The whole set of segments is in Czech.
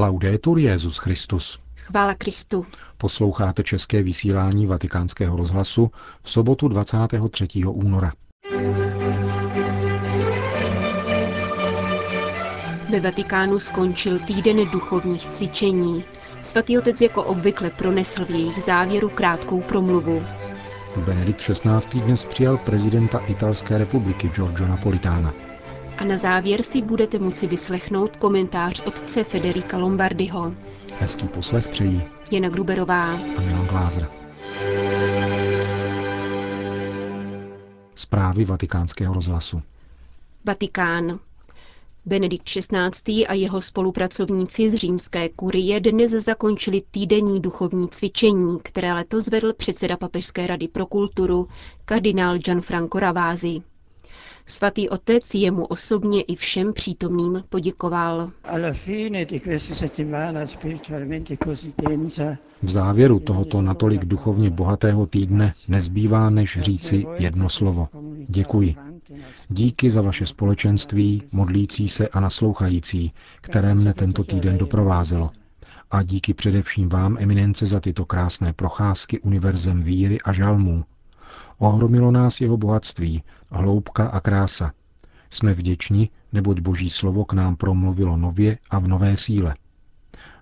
Laudetur Jezus Christus. Chvála Kristu. Posloucháte české vysílání Vatikánského rozhlasu v sobotu 23. února. Ve Vatikánu skončil týden duchovních cvičení. Svatý otec jako obvykle pronesl v jejich závěru krátkou promluvu. Benedikt XVI. dnes přijal prezidenta Italské republiky Giorgio Napolitána. A na závěr si budete moci vyslechnout komentář otce Federika Lombardiho. Hezký poslech přejí Jana Gruberová a Milan Glázer. Zprávy vatikánského rozhlasu. Vatikán. Benedikt XVI. a jeho spolupracovníci z římské kurie dnes zakončili týdenní duchovní cvičení, které letos vedl předseda Papežské rady pro kulturu, kardinál Gianfranco Ravázi. Svatý otec jemu osobně i všem přítomným poděkoval. V závěru tohoto natolik duchovně bohatého týdne nezbývá než říci jedno slovo. Děkuji. Díky za vaše společenství, modlící se a naslouchající, které mne tento týden doprovázelo. A díky především vám, eminence, za tyto krásné procházky univerzem víry a žalmů, Ohromilo nás jeho bohatství, hloubka a krása. Jsme vděční, neboť Boží slovo k nám promluvilo nově a v nové síle.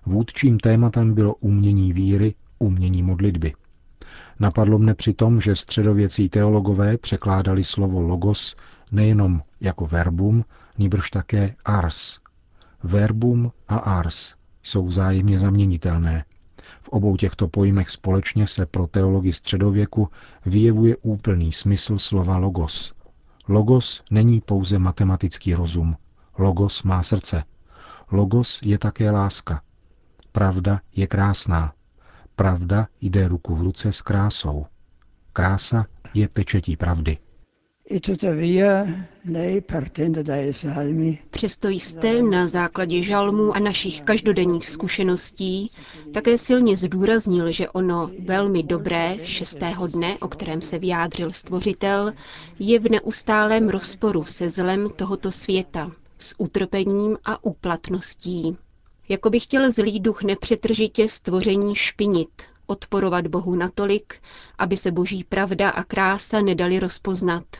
Vůdčím tématem bylo umění víry, umění modlitby. Napadlo mne přitom, že středověcí teologové překládali slovo logos nejenom jako verbum, níbrž také ars. Verbum a ars jsou vzájemně zaměnitelné, v obou těchto pojmech společně se pro teologii středověku vyjevuje úplný smysl slova logos. Logos není pouze matematický rozum. Logos má srdce. Logos je také láska. Pravda je krásná. Pravda jde ruku v ruce s krásou. Krása je pečetí pravdy. Přesto jste na základě žalmů a našich každodenních zkušeností také silně zdůraznil, že ono velmi dobré šestého dne, o kterém se vyjádřil stvořitel, je v neustálém rozporu se zlem tohoto světa, s utrpením a úplatností. Jako by chtěl zlý duch nepřetržitě stvoření špinit, odporovat Bohu natolik, aby se boží pravda a krása nedali rozpoznat –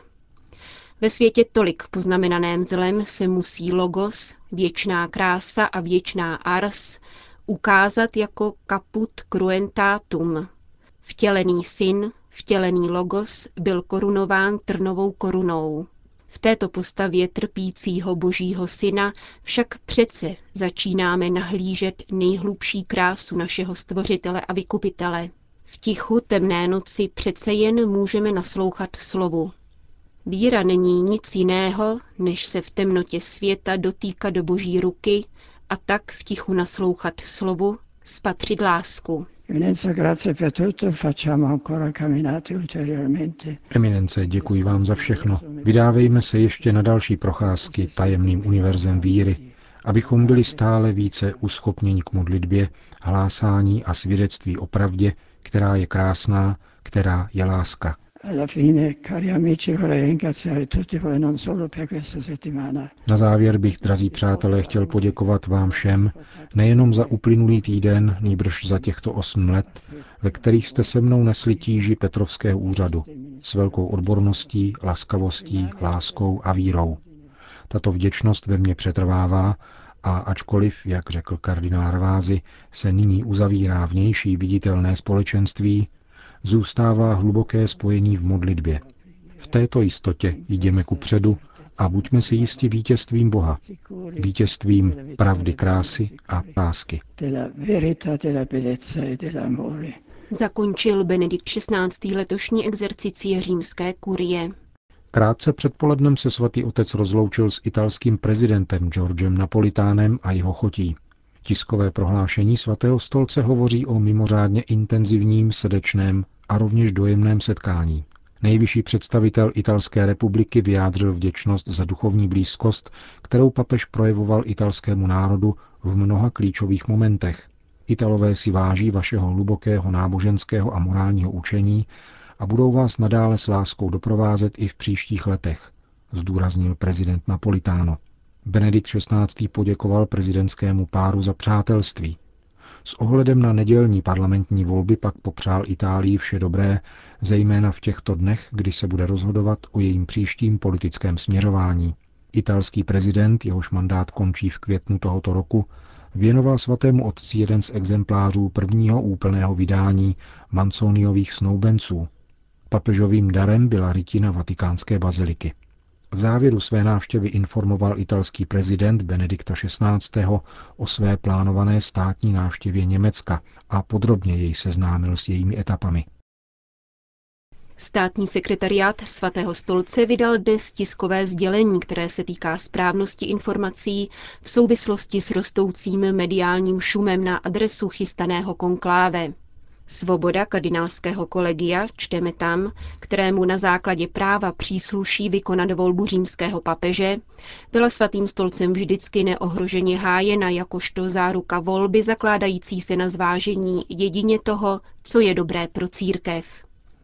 ve světě tolik poznamenaném zlem se musí logos, věčná krása a věčná ars ukázat jako caput cruentatum. Vtělený syn, vtělený logos byl korunován trnovou korunou. V této postavě trpícího božího syna však přece začínáme nahlížet nejhlubší krásu našeho stvořitele a vykupitele. V tichu temné noci přece jen můžeme naslouchat slovu. Víra není nic jiného, než se v temnotě světa dotýkat do boží ruky a tak v tichu naslouchat slovu, spatřit lásku. Eminence, děkuji vám za všechno. Vydávejme se ještě na další procházky tajemným univerzem víry, abychom byli stále více uschopněni k modlitbě, hlásání a svědectví o pravdě, která je krásná, která je láska. Na závěr bych, drazí přátelé, chtěl poděkovat vám všem, nejenom za uplynulý týden, nýbrž za těchto osm let, ve kterých jste se mnou nesli tíži Petrovského úřadu s velkou odborností, laskavostí, láskou a vírou. Tato vděčnost ve mně přetrvává a ačkoliv, jak řekl kardinál Rvázy, se nyní uzavírá vnější viditelné společenství, zůstává hluboké spojení v modlitbě. V této jistotě jdeme ku předu a buďme si jistí vítězstvím Boha, vítězstvím pravdy krásy a lásky. Zakončil Benedikt XVI. letošní exercici římské kurie. Krátce předpolednem se svatý otec rozloučil s italským prezidentem Georgem Napolitánem a jeho chotí. Tiskové prohlášení svatého stolce hovoří o mimořádně intenzivním, srdečném a rovněž dojemném setkání. Nejvyšší představitel Italské republiky vyjádřil vděčnost za duchovní blízkost, kterou papež projevoval italskému národu v mnoha klíčových momentech. Italové si váží vašeho hlubokého náboženského a morálního učení a budou vás nadále s láskou doprovázet i v příštích letech, zdůraznil prezident Napolitáno. Benedikt XVI. poděkoval prezidentskému páru za přátelství. S ohledem na nedělní parlamentní volby pak popřál Itálii vše dobré, zejména v těchto dnech, kdy se bude rozhodovat o jejím příštím politickém směřování. Italský prezident, jehož mandát končí v květnu tohoto roku, věnoval svatému otci jeden z exemplářů prvního úplného vydání Manconiových snoubenců. Papežovým darem byla rytina vatikánské baziliky. V závěru své návštěvy informoval italský prezident Benedikta XVI. o své plánované státní návštěvě Německa a podrobně jej seznámil s jejími etapami. Státní sekretariát svatého stolce vydal dnes tiskové sdělení, které se týká správnosti informací v souvislosti s rostoucím mediálním šumem na adresu chystaného konkláve. Svoboda kardinálského kolegia, čteme tam, kterému na základě práva přísluší vykonat volbu římského papeže, byla svatým stolcem vždycky neohroženě hájena jakožto záruka volby zakládající se na zvážení jedině toho, co je dobré pro církev.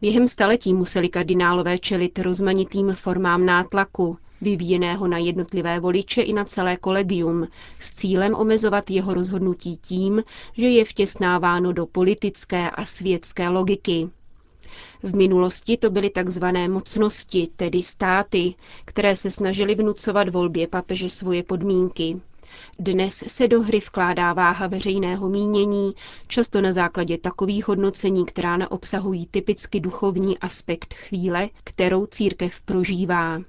Během staletí museli kardinálové čelit rozmanitým formám nátlaku, vyvíjeného na jednotlivé voliče i na celé kolegium, s cílem omezovat jeho rozhodnutí tím, že je vtěsnáváno do politické a světské logiky. V minulosti to byly takzvané mocnosti, tedy státy, které se snažily vnucovat volbě papeže svoje podmínky. Dnes se do hry vkládá váha veřejného mínění, často na základě takových hodnocení, která neobsahují typicky duchovní aspekt chvíle, kterou církev prožívá.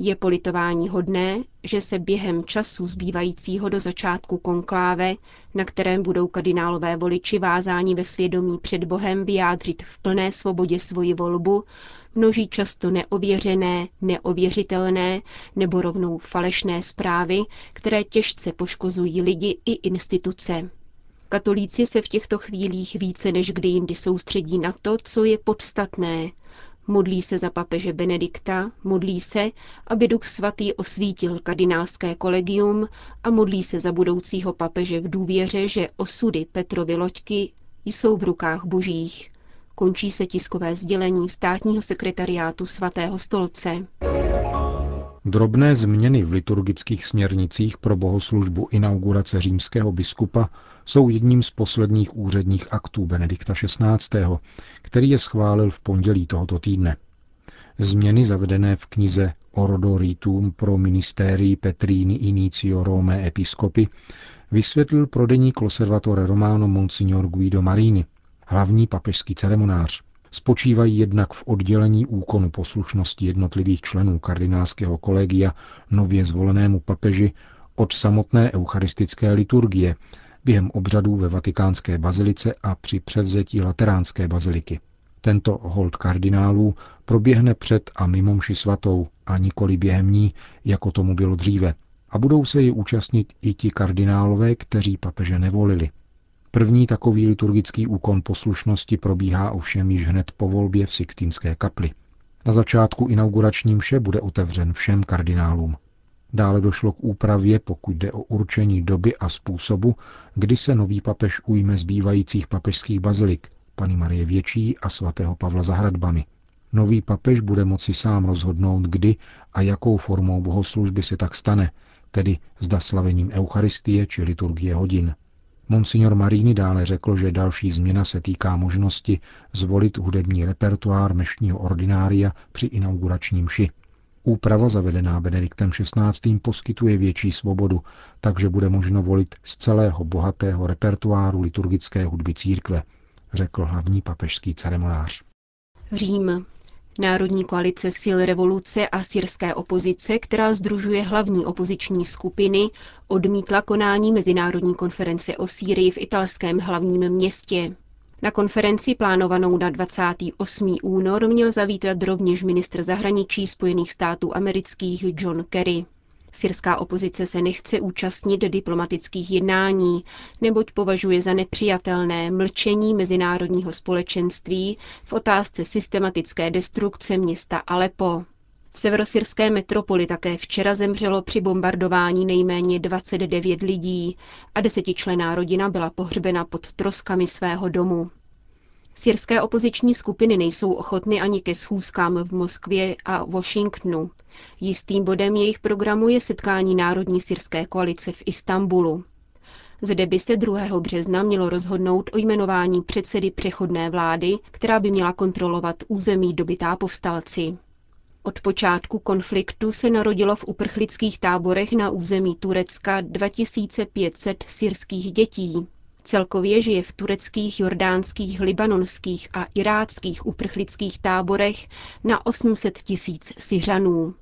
Je politování hodné, že se během času zbývajícího do začátku konkláve, na kterém budou kardinálové voliči vázáni ve svědomí před Bohem vyjádřit v plné svobodě svoji volbu, množí často neověřené, neověřitelné nebo rovnou falešné zprávy, které těžce poškozují lidi i instituce. Katolíci se v těchto chvílích více než kdy jindy soustředí na to, co je podstatné, Modlí se za papeže Benedikta, modlí se, aby Duch Svatý osvítil kardinálské kolegium a modlí se za budoucího papeže v důvěře, že osudy Petrovy loďky jsou v rukách božích. Končí se tiskové sdělení státního sekretariátu svatého stolce. Drobné změny v liturgických směrnicích pro bohoslužbu inaugurace římského biskupa jsou jedním z posledních úředních aktů Benedikta XVI., který je schválil v pondělí tohoto týdne. Změny zavedené v knize Ordo Ritum pro ministérii Petrini Inicio Rome Episcopi vysvětlil pro deník Conservatore Romano Monsignor Guido Marini, hlavní papežský ceremonář spočívají jednak v oddělení úkonu poslušnosti jednotlivých členů kardinálského kolegia nově zvolenému papeži od samotné eucharistické liturgie během obřadů ve vatikánské bazilice a při převzetí lateránské baziliky. Tento hold kardinálů proběhne před a mimo mši svatou a nikoli během ní, jako tomu bylo dříve, a budou se ji účastnit i ti kardinálové, kteří papeže nevolili. První takový liturgický úkon poslušnosti probíhá ovšem již hned po volbě v Sixtínské kapli. Na začátku inaugurační mše bude otevřen všem kardinálům. Dále došlo k úpravě, pokud jde o určení doby a způsobu, kdy se nový papež ujme zbývajících papežských bazilik, paní Marie Větší a svatého Pavla za hradbami. Nový papež bude moci sám rozhodnout, kdy a jakou formou bohoslužby se tak stane, tedy zda slavením Eucharistie či liturgie hodin. Monsignor Marini dále řekl, že další změna se týká možnosti zvolit hudební repertoár mešního ordinária při inauguračním mši. Úprava zavedená Benediktem XVI. poskytuje větší svobodu, takže bude možno volit z celého bohatého repertoáru liturgické hudby církve, řekl hlavní papežský ceremonář. Řím. Národní koalice sil revoluce a syrské opozice, která združuje hlavní opoziční skupiny, odmítla konání Mezinárodní konference o Sýrii v italském hlavním městě. Na konferenci plánovanou na 28. únor měl zavítat rovněž ministr zahraničí Spojených států amerických John Kerry. Syrská opozice se nechce účastnit diplomatických jednání, neboť považuje za nepřijatelné mlčení mezinárodního společenství v otázce systematické destrukce města Alepo. Severosyrské metropoli také včera zemřelo při bombardování nejméně 29 lidí a desetičlená rodina byla pohřbena pod troskami svého domu. Syrské opoziční skupiny nejsou ochotny ani ke schůzkám v Moskvě a Washingtonu. Jistým bodem jejich programu je setkání Národní syrské koalice v Istanbulu. Zde by se 2. března mělo rozhodnout o jmenování předsedy přechodné vlády, která by měla kontrolovat území dobitá povstalci. Od počátku konfliktu se narodilo v uprchlických táborech na území Turecka 2500 syrských dětí. Celkově žije v tureckých, jordánských, libanonských a iráckých uprchlických táborech na 800 tisíc Syřanů.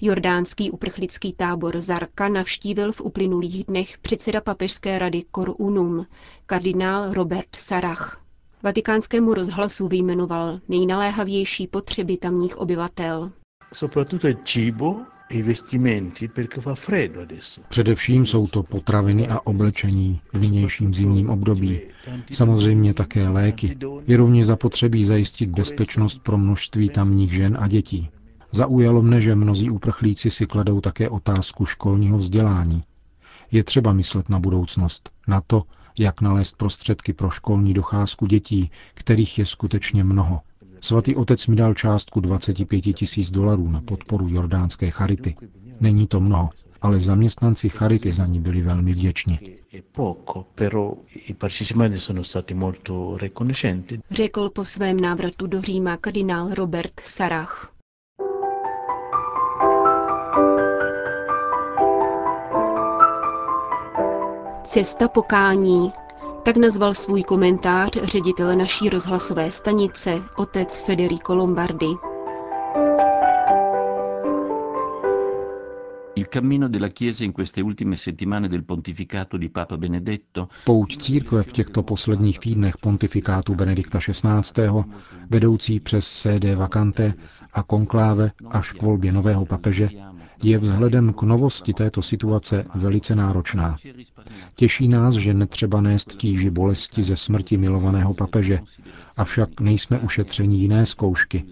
Jordánský uprchlický tábor Zarka navštívil v uplynulých dnech předseda papežské rady Cor Unum, kardinál Robert Sarach. Vatikánskému rozhlasu vyjmenoval nejnaléhavější potřeby tamních obyvatel. Především jsou to potraviny a oblečení v nynějším zimním období. Samozřejmě také léky. Je rovněž zapotřebí zajistit bezpečnost pro množství tamních žen a dětí. Zaujalo mne, že mnozí uprchlíci si kladou také otázku školního vzdělání. Je třeba myslet na budoucnost, na to, jak nalézt prostředky pro školní docházku dětí, kterých je skutečně mnoho. Svatý otec mi dal částku 25 tisíc dolarů na podporu jordánské charity. Není to mnoho, ale zaměstnanci charity za ní byli velmi vděční. Řekl po svém návratu do Říma kardinál Robert Sarach. Cesta pokání. Tak nazval svůj komentář ředitel naší rozhlasové stanice, otec Federico Lombardi. Il cammino della Chiesa in queste ultime settimane del pontificato di Papa Benedetto Pouť církve v těchto posledních týdnech pontifikátu Benedikta XVI. vedoucí přes CD Vacante a konkláve až k volbě nového papeže je vzhledem k novosti této situace velice náročná. Těší nás, že netřeba nést tíži bolesti ze smrti milovaného papeže, avšak nejsme ušetřeni jiné zkoušky,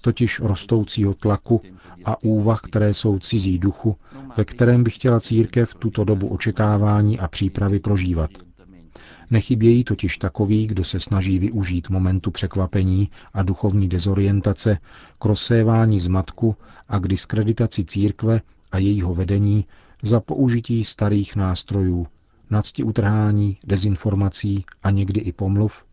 totiž rostoucího tlaku a úvah, které jsou cizí duchu, ve kterém by chtěla církev tuto dobu očekávání a přípravy prožívat. Nechybějí totiž takoví, kdo se snaží využít momentu překvapení a duchovní dezorientace k rozsévání zmatku a k diskreditaci církve a jejího vedení za použití starých nástrojů, nadsti utrhání, dezinformací a někdy i pomluv,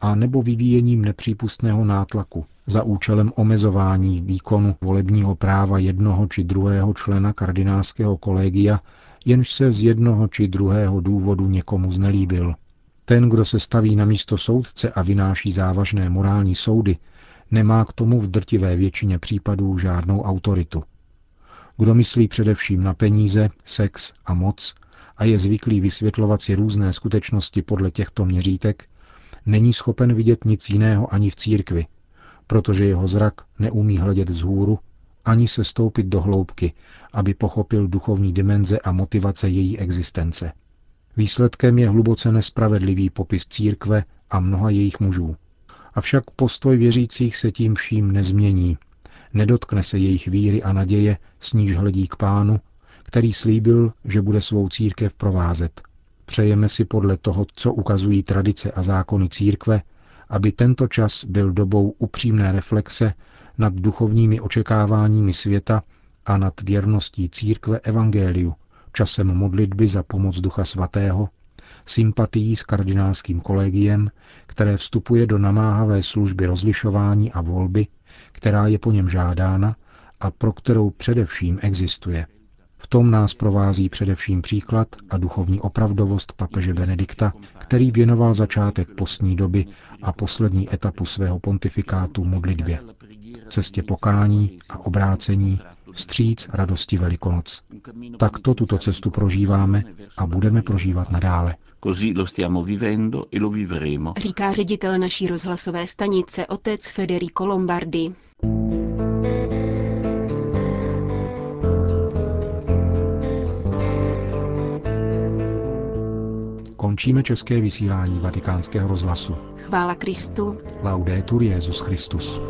a nebo vyvíjením nepřípustného nátlaku za účelem omezování výkonu volebního práva jednoho či druhého člena kardinálského kolegia, jenž se z jednoho či druhého důvodu někomu znelíbil. Ten, kdo se staví na místo soudce a vynáší závažné morální soudy, nemá k tomu v drtivé většině případů žádnou autoritu. Kdo myslí především na peníze, sex a moc a je zvyklý vysvětlovat si různé skutečnosti podle těchto měřítek, není schopen vidět nic jiného ani v církvi, protože jeho zrak neumí hledět vzhůru ani se stoupit do hloubky, aby pochopil duchovní dimenze a motivace její existence. Výsledkem je hluboce nespravedlivý popis církve a mnoha jejich mužů. Avšak postoj věřících se tím vším nezmění. Nedotkne se jejich víry a naděje, s níž hledí k pánu, který slíbil, že bude svou církev provázet. Přejeme si podle toho, co ukazují tradice a zákony církve, aby tento čas byl dobou upřímné reflexe nad duchovními očekáváními světa a nad věrností církve evangeliu, časem modlitby za pomoc Ducha Svatého, sympatií s kardinálským kolegiem, které vstupuje do namáhavé služby rozlišování a volby, která je po něm žádána a pro kterou především existuje. V tom nás provází především příklad a duchovní opravdovost papeže Benedikta, který věnoval začátek postní doby a poslední etapu svého pontifikátu modlitbě, cestě pokání a obrácení vstříc radosti Velikonoc. Takto tuto cestu prožíváme a budeme prožívat nadále. E Říká ředitel naší rozhlasové stanice otec Federico Lombardi. Končíme české vysílání vatikánského rozhlasu. Chvála Kristu. Laudetur Jezus Christus.